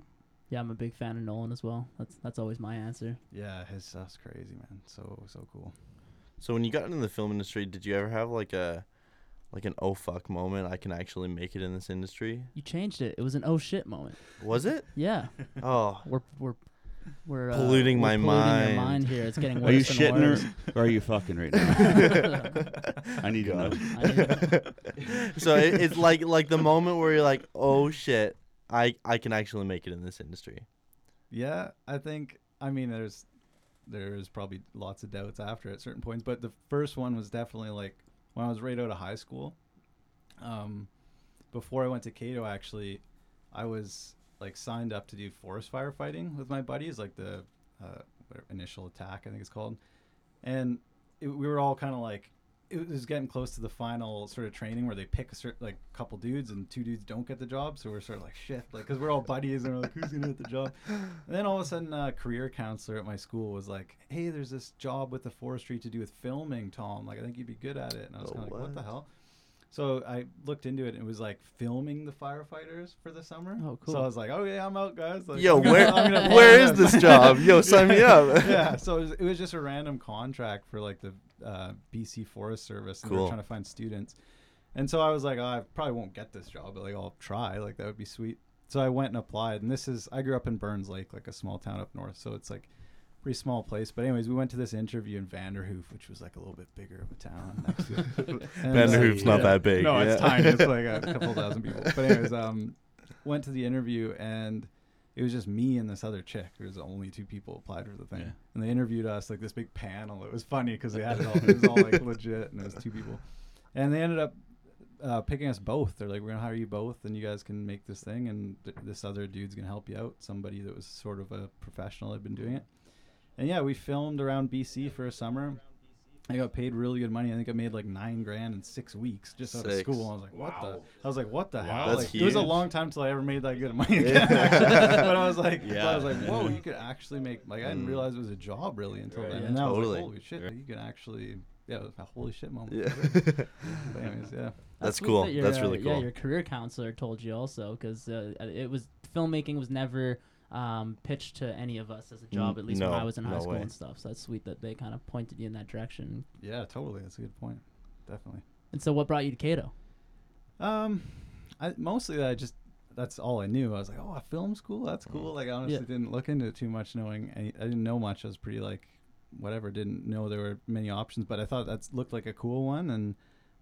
Yeah, I'm a big fan of Nolan as well. That's that's always my answer. Yeah, his stuff's crazy, man. So so cool. So when you got into the film industry, did you ever have like a like an oh fuck moment? I can actually make it in this industry. You changed it. It was an oh shit moment. Was it? Yeah. Oh, We're we're we're uh, Polluting we're my polluting your mind. mind here. It's getting worse Are you and shitting worse. or, or are you fucking right now? I need to know. I need- so it, it's like like the moment where you're like, oh shit, I I can actually make it in this industry. Yeah, I think. I mean, there's there's probably lots of doubts after at certain points, but the first one was definitely like when I was right out of high school. Um, before I went to Cato, actually, I was like signed up to do forest firefighting with my buddies, like the uh, initial attack, I think it's called, and it, we were all kind of like. It was getting close to the final sort of training where they pick a certain like couple dudes and two dudes don't get the job, so we're sort of like shit, like because we're all buddies and we're like who's gonna get the job, and then all of a sudden, a career counselor at my school was like, "Hey, there's this job with the forestry to do with filming, Tom. Like, I think you'd be good at it." And I was Oh, kind of like, "What the hell?" So I looked into it, and it was like filming the firefighters for the summer. Oh, cool. So I was like, "Oh yeah, I'm out, guys." Like, Yo, where I'm gonna where apply is this job? Yo, sign me up. yeah, so it was, it was just a random contract for like the uh, BC Forest Service, and we Cool. were trying to find students. And so I was like, oh, I probably won't get this job, but like I'll try. Like that would be sweet. So I went and applied, and this is I grew up in Burns Lake, like a small town up north, so it's like pretty small place. But anyways, we went to this interview in Vanderhoof, which was like a little bit bigger of a town. Next to it. And, Vanderhoof's not that big. no, it's yeah. tiny. It's like a couple thousand people. But anyways, um, went to the interview and it was just me and this other chick. It was the only two people applied for the thing, Yeah. and they interviewed us like this big panel. It was funny because they had it all. It was all like legit, and it was two people, and they ended up uh, picking us both. They're like, "We're gonna hire you both, and you guys can make this thing, and th- this other dude's gonna help you out. Somebody that was sort of a professional had been doing it." And yeah, we filmed around BC for a summer. I got paid really good money. I think I made like nine grand in six weeks just out of Six. school. I was like, what the? I was like, what the hell? That's like, It was a huge. long time till I ever made that good money again. actually. but I was like, but I was like, whoa, you could actually make like I didn't Mm. realize it was a job really until Right. then. Yeah, and then I was totally. like, holy shit, you can actually yeah, it was a holy shit moment. Yeah. But anyways, yeah. That's sweet cool. that your, That's uh, really Yeah, cool. your career counselor told you also because uh, it was filmmaking was never um, pitched to any of us as a job. At least when I was in high no school way. and stuff. So that's sweet that they kind of pointed you in that direction. Yeah, totally. That's a good point. Definitely. And so, what brought you to Cato? Um, I mostly I just that's all I knew. I was like, oh, a film school, that's Mm. cool. Like I honestly Yeah. didn't look into it too much, knowing any, I didn't know much. I was pretty like, whatever. Didn't know there were many options, but I thought that looked like a cool one, and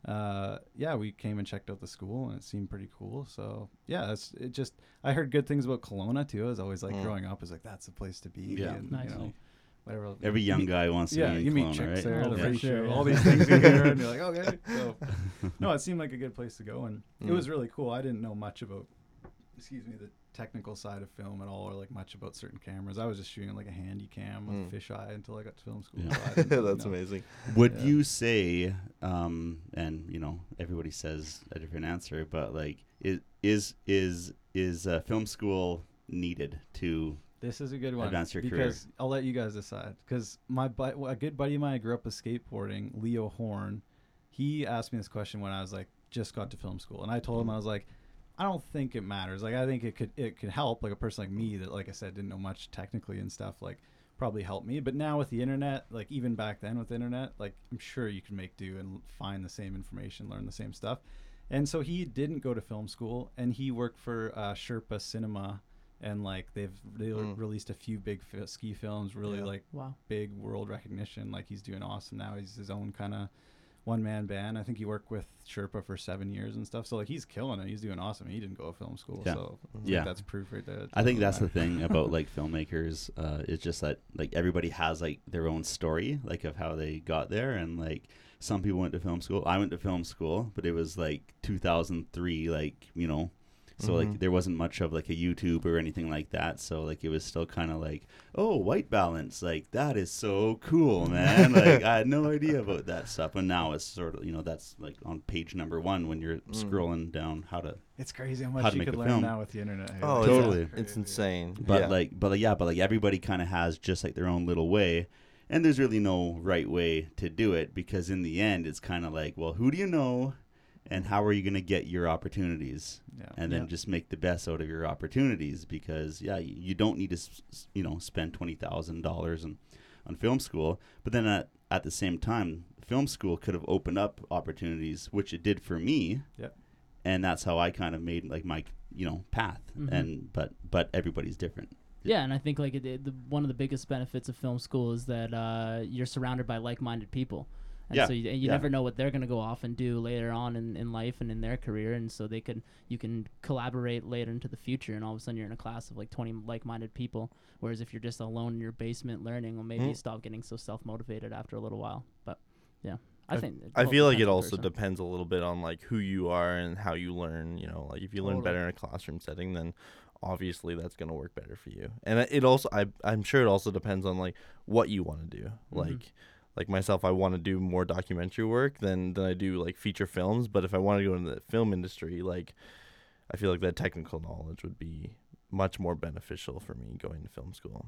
uh, yeah, we came and checked out the school, and it seemed pretty cool. So yeah, that's it. Just I heard good things about Kelowna too. I was always like Mm. growing up, I was like, that's the place to be. Yeah. and, Nice. you know, whatever. Every you young meet- guy wants to yeah, be in you meet chicks right? there, Oh, the for sure, yeah. all these things you hear, and you're like, okay. So, no, it seemed like a good place to go, and it Mm. was really cool. I didn't know much about, excuse me, the technical side of film at all, or like much about certain cameras. I was just shooting like a handy cam with Mm. fisheye until I got to film school. Yeah. so I That's know. amazing. Would Yeah. you say, um, and you know, everybody says a different answer, but like, is is is is uh, film school needed to? This is a good one Advance your career. I'll let you guys decide. Because my bu- a good buddy of mine I grew up with skateboarding, Leo Horn, he asked me this question when I was like just got to film school, and I told him I was like, I don't think it matters. Like I think it could it could help like a person like me that like I said didn't know much technically and stuff like probably help me. But now with the internet, like even back then with the internet, like I'm sure you can make do and find the same information, learn the same stuff. And so he didn't go to film school, and he worked for uh, Sherpa Cinema, and like they've they Mm. released a few big fi- ski films, really Yeah. like Wow. big world recognition. Like he's doing awesome now. He's his own kind of one man band. I think he worked with Sherpa for seven years and stuff. So like he's killing it. He's doing awesome. He didn't go to film school, Yeah. so Yeah. that's proof right there. I think that's the thing about like filmmakers. Uh, it's just that like everybody has like their own story, like of how they got there, and like some people went to film school. I went to film school, but it was like 2003, like you know. So like Mhm. there wasn't much of like a YouTube or anything like that. So like it was still kind of like, oh, white balance, like that is so cool, man. like I had no idea about that stuff, and now it's sort of you know that's like on page number one when you're Mm. scrolling down how to It's crazy how How much to you make could a learn film. now with the internet. hey? Oh, Like, it's- Totally. It's insane. But yeah. like, but like, yeah, but like everybody kind of has just like their own little way, and there's really no right way to do it because in the end, it's kind of like, well, who do you know, and how are you going to get your opportunities, Yeah. and then Yeah. just make the best out of your opportunities because yeah, you, you don't need to s- s- you know spend twenty thousand dollars on on film school, but then at at the same time, film school could have opened up opportunities, which it did for me. Yep. And that's how I kind of made like my you know path. Mhm. And but but everybody's different. Yeah, and I think like it, it, the, one of the biggest benefits of film school is that uh, you're surrounded by like-minded people. And Yeah, so you, and you yeah. never know what they're going to go off and do later on in, in life and in their career and so they could you can collaborate later into the future and all of a sudden you're in a class of like 20 like-minded people whereas if you're just alone in your basement learning well maybe you Mm. stop getting so self-motivated after a little while but yeah I, I- think it I feel like it also person. depends a little bit on like who you are and how you learn. You know, like if you learn Totally. better in a classroom setting, then obviously that's gonna work better for you. And it also, I I'm sure it also depends on like what you want to do. Mm-hmm. Like, like myself, I want to do more documentary work than than I do like feature films. But if I want to go into the film industry, like I feel like that technical knowledge would be much more beneficial for me going to film school.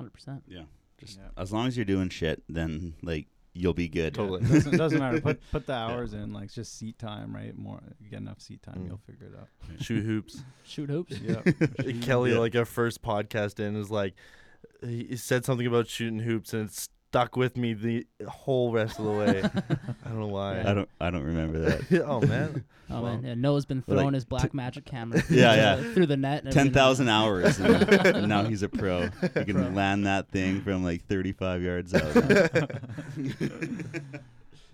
100% Yeah. Just Yeah. as long as you're doing shit, then like you'll be good. Yeah, Totally. doesn't, doesn't matter. Put put the hours in. Like just seat time, right? More you get enough seat time, Mm. you'll figure it out. Shoot hoops. shoot hoops Yeah. Kelly, Yeah. like our first podcast in, is like he he said something about shooting hoops, and it stuck with me the whole rest of the way. I don't know why. I don't I don't remember that. oh man, Oh Wow. man, yeah, Noah's been But, like, throwing his black magic camera. Yeah, through yeah. the- through the net. and Ten everything. thousand hours, and, and now he's a pro. He can Pro. land that thing from like 35 yards out.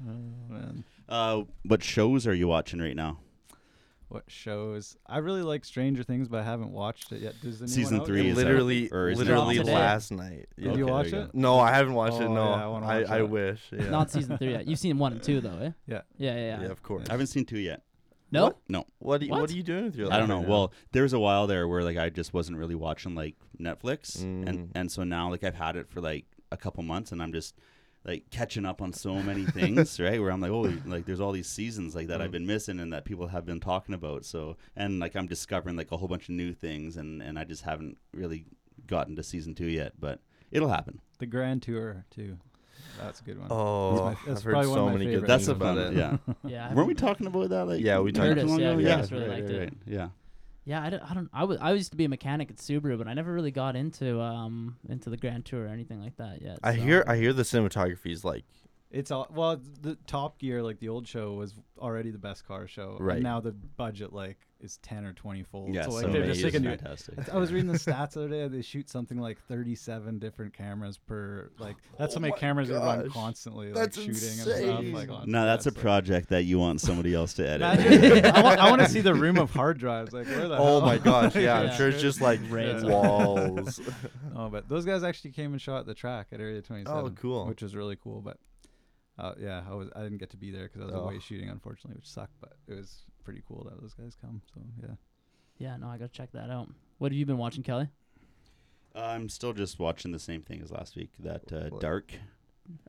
Oh man. uh, what shows are you watching right now? What shows? I really like Stranger Things, but I haven't watched it yet. Does anyone Season out? three is out, literally, or is it literally out today? last night. Did Yeah. you watch there you it? No, I haven't watched it. Oh, No, yeah, I wanna I, watch I that. wish. Yeah. Not season three yet. You've seen one and two though, eh? Yeah. Yeah, yeah, yeah, yeah. of course. I haven't seen two yet. No. What? No. What, do you, what? What? are you doing with your life? I don't know. right now? Well, there was a while there where like I just wasn't really watching like Netflix, Mm. and and so now like I've had it for like a couple months, and I'm just like catching up on so many things, right? Where I'm like, oh, like there's all these seasons like that I've Mm. been missing and that people have been talking about. So and like I'm discovering like a whole bunch of new things, and and I just haven't really gotten to season two yet, but it'll happen. The Grand Tour too. That's a good one. Oh, That's my- that's I've heard probably one of so my many good things That's about it. yeah. Yeah. Weren't we talking about that? Like Yeah, we not talked about long it. ago? Yeah, yeah, really right, liked right, it. right. Yeah. Yeah, I don't, I don't. I was I used to be a mechanic at Subaru, but I never really got into um into the Grand Tour or anything like that yet. I so- hear I hear the cinematography is like It's all well. The Top Gear, like the old show, was already the best car show. Right. And now the budget like is ten or twenty fold. Yeah, so like so they're just is taking. fantastic. I was reading the stats the other day. They shoot something like thirty-seven different cameras per. Like that's how Oh many my cameras they run constantly, That's like shooting and stuff. Like No, that's a like- project that you want somebody else to edit. I, want, I want to see the room of hard drives. Like where the Oh hell? my gosh, yeah, Yeah. I'm sure it's just like Raids. walls. Oh, but those guys actually came and shot the track at Area 27. Oh, cool. Which was really cool. But uh, yeah, I was I didn't get to be there because I was Oh. away shooting, unfortunately, which sucked. But it was pretty cool that those guys come. So yeah. Yeah, no, I gotta check that out. What have you been watching, Kelly? I'm still just watching the same thing as last week. That uh, Dark.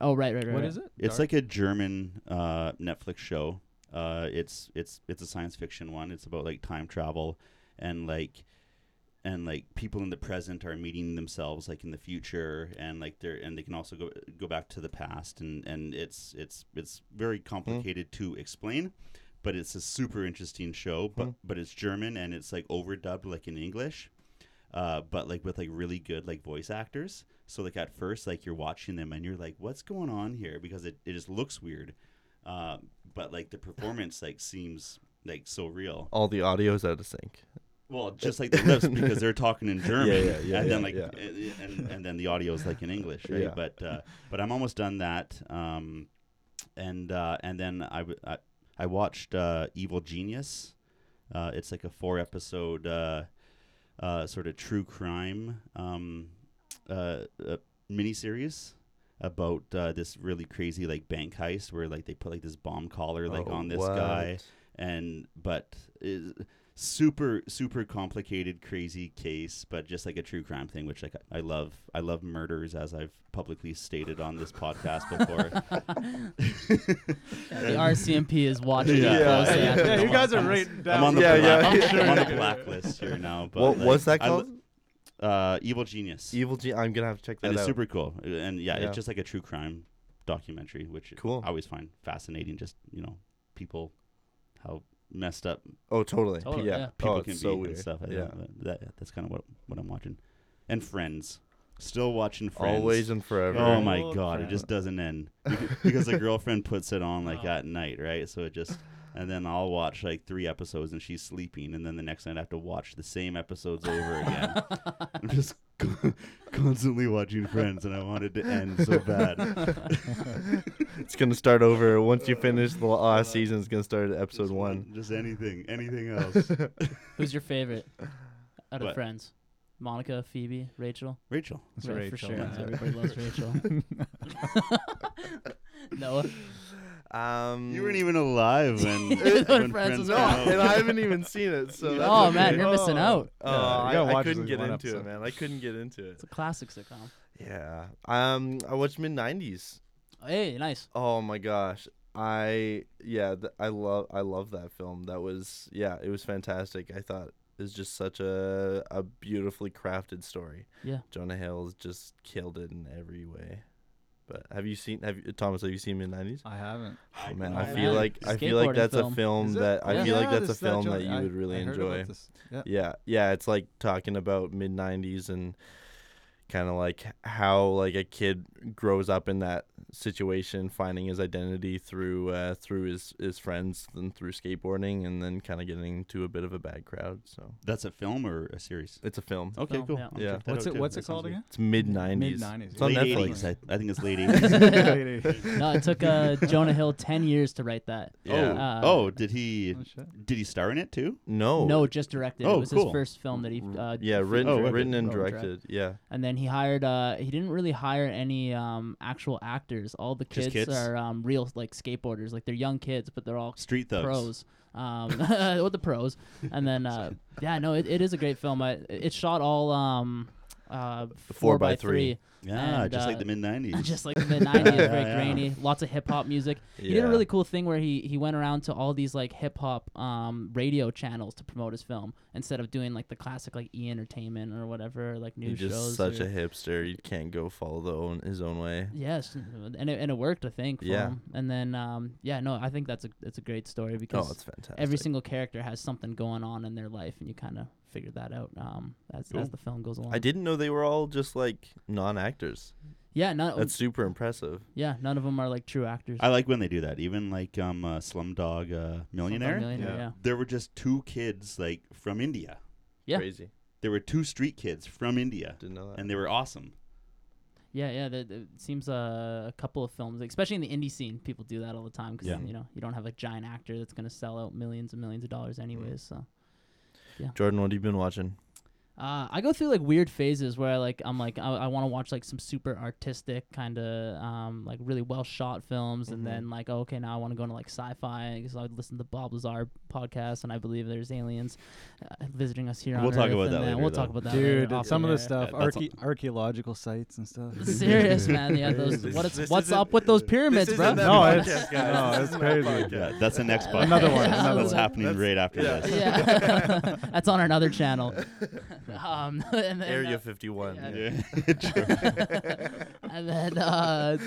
Oh, right, right, right. What right. is it? It's Dark? like a German uh, Netflix show. Uh, it's it's it's a science fiction one. It's about like time travel and like and like people in the present are meeting themselves like in the future and like they're and they can also go go back to the past and and it's it's it's very complicated to explain but it's a super interesting show but Hmm. but it's german and it's like overdubbed like in english uh, but like with like really good like voice actors so like at first like you're watching them and you're like what's going on here because it, it just looks weird uh, but like the performance like seems like so real All the audio's out of sync. Well, just like the lips because they're talking in German, yeah, yeah, yeah, and then like yeah. and, and and then the audio is like in English, right? But uh, but I'm almost done that, um, and uh, and then I, w- I I watched uh, Evil Genius. Uh, it's like a four episode uh, uh, sort of true crime um, uh, uh, miniseries about uh, this really crazy like bank heist where like they put like this bomb collar like Oh, on this what? guy and but is super super complicated crazy case but just like a true crime thing which like i love i love murders as i've publicly stated on this podcast before Yeah, the RCMP is watching Yeah. you. Yeah, yeah, you guys are podcast. right i'm on the Yeah, black, yeah, I'm, on the blacklist here now but What like, what's that called? lo- uh evil genius Evil G. I'm gonna have to check that and it's super cool and yeah, Yeah. it's just like a true crime documentary which Cool. i always find fascinating just you know people how messed up oh, totally. Totally, yeah. yeah. people oh, can it's be so and weird. stuff. I Yeah. know, that, that's kind of what what I'm watching. And Friends. Still watching Friends. Always and forever. Oh my Old god, it just doesn't end Beca- because the girlfriend puts it on like Oh. at night, right? So it just and then I'll watch like three episodes and she's sleeping, and then the next night I have to watch the same episodes over again. I'm just co- constantly watching Friends, and I want it to end so bad. it's gonna start over once you finish the last uh, season. It's gonna start at episode Just one. just anything, anything else. Who's your favorite out of What? Friends? Monica, Phoebe, Rachel. Rachel. It's Yeah, for Rachel, sure. that's it. Everybody loves Rachel. Noah. Um, You weren't even alive when, When when Friends Friends was No, out. and I haven't even seen it. So that's Oh, okay. man, you're missing out. Oh, Yeah, I, I couldn't get least one into it, man. I couldn't get into it. It's a classic sitcom. Yeah. Um, I watched mid '90s. Hey, nice. Oh my gosh. I yeah, th- I love I love that film. That was yeah, it was fantastic. I thought it was just such a a beautifully crafted story. Yeah. Jonah Hill's just killed it in every way. But have you seen have you, Thomas? Have you seen mid nineties? I haven't. Oh, oh man, I I feel like I feel like that's film. a film Is it? that I Yeah. feel like that's a film jo- that you I- would really I heard about enjoy. this. Yeah. Yeah, yeah, it's like talking about mid '90s and kind of like how like a kid grows up in that situation, finding his identity through uh, through his his friends and through skateboarding, and then kind of getting into a bit of a bad crowd. So That's a film or a series? it's a film. Okay, film, cool. yeah. Yeah. What's it? What's it called again? It's mid '90s. Mid-nineties. It's on Late Netflix. 80s. I, I think it's late 80s. no, it took uh, Jonah Hill 10 years to write that. Yeah. Uh, oh, did he Oh, did he star in it too? no. No, just directed. Oh, it was cool. his first film that he. Uh, Yeah, written, Oh, written and and directed. Yeah. And then he hired. Uh, he didn't really hire any um actual actors. All the Just kids, kids? are um real like skateboarders. Like they're young kids, but they're all Street Thugs. pros. Um, with the pros, and then uh, yeah, no, it, it is a great film. I, it's shot all um, uh, four by three. Yeah, And, just uh, like the mid 90s. just like the mid '90s, very Yeah, grainy, lots of hip hop music. He did a really cool thing where he he went around to all these like hip hop um radio channels to promote his film instead of doing like the classic like E Entertainment or whatever like news He's shows. just such or- a hipster. You can't go follow the own, his own way. Yes, and it, and it worked, I think. For Yeah. him. And then, um, yeah, no, I think that's a it's a great story because Oh, it's fantastic. every single character has something going on in their life, and you kind of figure that out um, as Cool. as the film goes along. I didn't know they were all just like non-actors. Yeah, none. That's super impressive. yeah, none of them are like true actors. I like when they do that. Even like um uh, Slumdog uh, Millionaire. Millionaire, Yeah. yeah. There were just two kids like from India. Yeah. Crazy. There were two street kids from India, Didn't know that. and they were awesome. Yeah, yeah. The, the, it seems uh, a couple of films, especially in the indie scene, people do that all the time because Yeah. you know you don't have a giant actor that's gonna sell out millions and millions of dollars anyways. So Jordan, what have you been watching? Uh, I go through like weird phases where like I'm like I, I want to watch like some super artistic kind of um like really well shot films, Mhm. and then like oh, okay now I want to go into like sci-fi because I would listen to Bob Lazar podcast, and I believe there's aliens uh, visiting us here. We'll on talk Earth, about that later, We'll though. talk about that. Dude, later off some of air. the stuff, Yeah, that's archae- archaeological sites and stuff. Serious man, yeah. Those This- what's this what's up with those pyramids, bro? No, it's- guys. no, This it's crazy. Yeah, that's the next podcast. Another one, That's, another that's one. happening That's- right after yeah. this. Yeah, that's on another channel. Um, and then, Area uh, 51. yeah. Yeah. True. and then uh,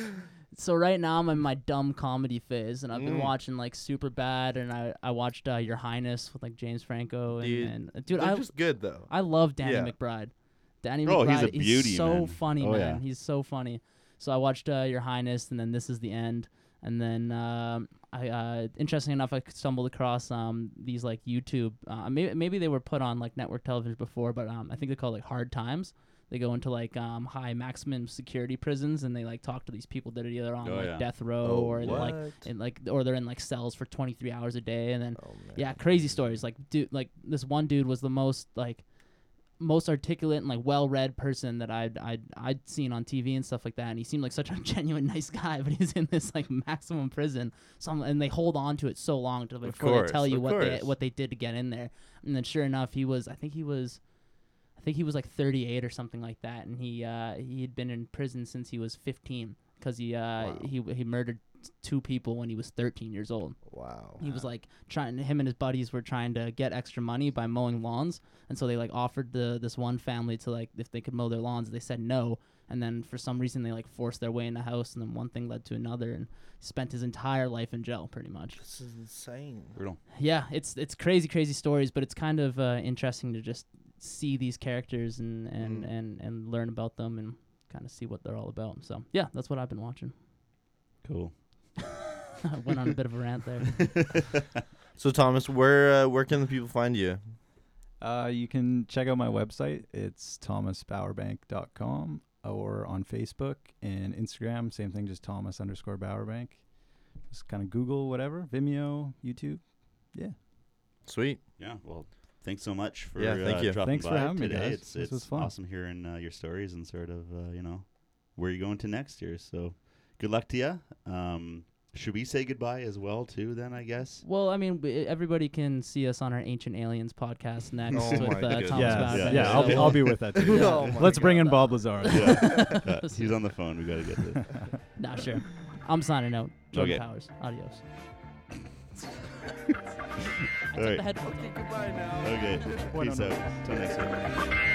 so right now I'm in my dumb comedy phase, and I've been Mm. watching like Super Bad, and I I watched uh, Your Highness with like James Franco, and, Dude, and uh, dude, I just good though. I love Danny Yeah. McBride. Danny Oh, McBride he's a beauty, so man. funny, Oh, man. yeah. He's so funny. So I watched uh, Your Highness, and then This Is the End, and then um, I uh, interesting enough, I stumbled across um, these like YouTube. Uh, maybe maybe they were put on like network television before, but um, I think they're called like Hard Times. They go into like um, high maximum security prisons, and they like talk to these people that are either on Oh, like yeah. death row Oh, or like what? in like or they're in like cells for 23 hours a day, and then Oh, man. yeah, crazy stories. Like dude, like this one dude was the most like most articulate and like well-read person that I'd I'd I'd seen on TV and stuff like that. And he seemed like such a genuine nice guy, but he's in this like maximum prison. Some and they hold on to it so long to before course, they tell you what they what they did to get in there. And then sure enough, he was I think he was. I think he was like 38 or something like that, and he uh, he had been in prison since he was 15 because he uh, Wow. he he murdered two people when he was 13 years old. Wow. He was like trying. Him and his buddies were trying to get extra money by mowing lawns, and so they like offered the this one family to like if they could mow their lawns. They said no, and then for some reason they like forced their way in the house, and then one thing led to another, and spent his entire life in jail pretty much. This is insane. Brutal. Yeah, it's it's crazy, crazy stories, but it's kind of uh, interesting to just see these characters and and Mm. and and learn about them and kind of see what they're all about. So yeah, that's what I've been watching. Cool. I went on a bit of a rant there. So Thomas, where uh, where can the people find you? Uh, you can check out my website. It's thomasbowerbank.com or on Facebook and Instagram. Same thing, just Thomas underscore Bowerbank. Just kind of Google whatever, Vimeo, YouTube. Yeah. Sweet. Yeah. Well, thanks so much for Yeah, thank uh, you. dropping Thanks for by having me, today. guys. It's This it's was fun. awesome hearing uh, your stories and sort of uh, you know where you're going to next year. So good luck to you. Um, should we say goodbye as well too? Then I guess. well, I mean, w- everybody can see us on our Ancient Aliens podcast next Oh with uh. Thomas yeah, Bowerbank. yeah, Yeah. I'll be I'll be with that too. Yeah. Oh Let's bring in Bob Lazar. Yeah. Uh, he's on the phone. We gotta get this. Nah, sure. I'm signing out. Jordan Okay. Powers. Adios. All right. The headphones. Okay, goodbye now. Okay. Peace out. Till next week.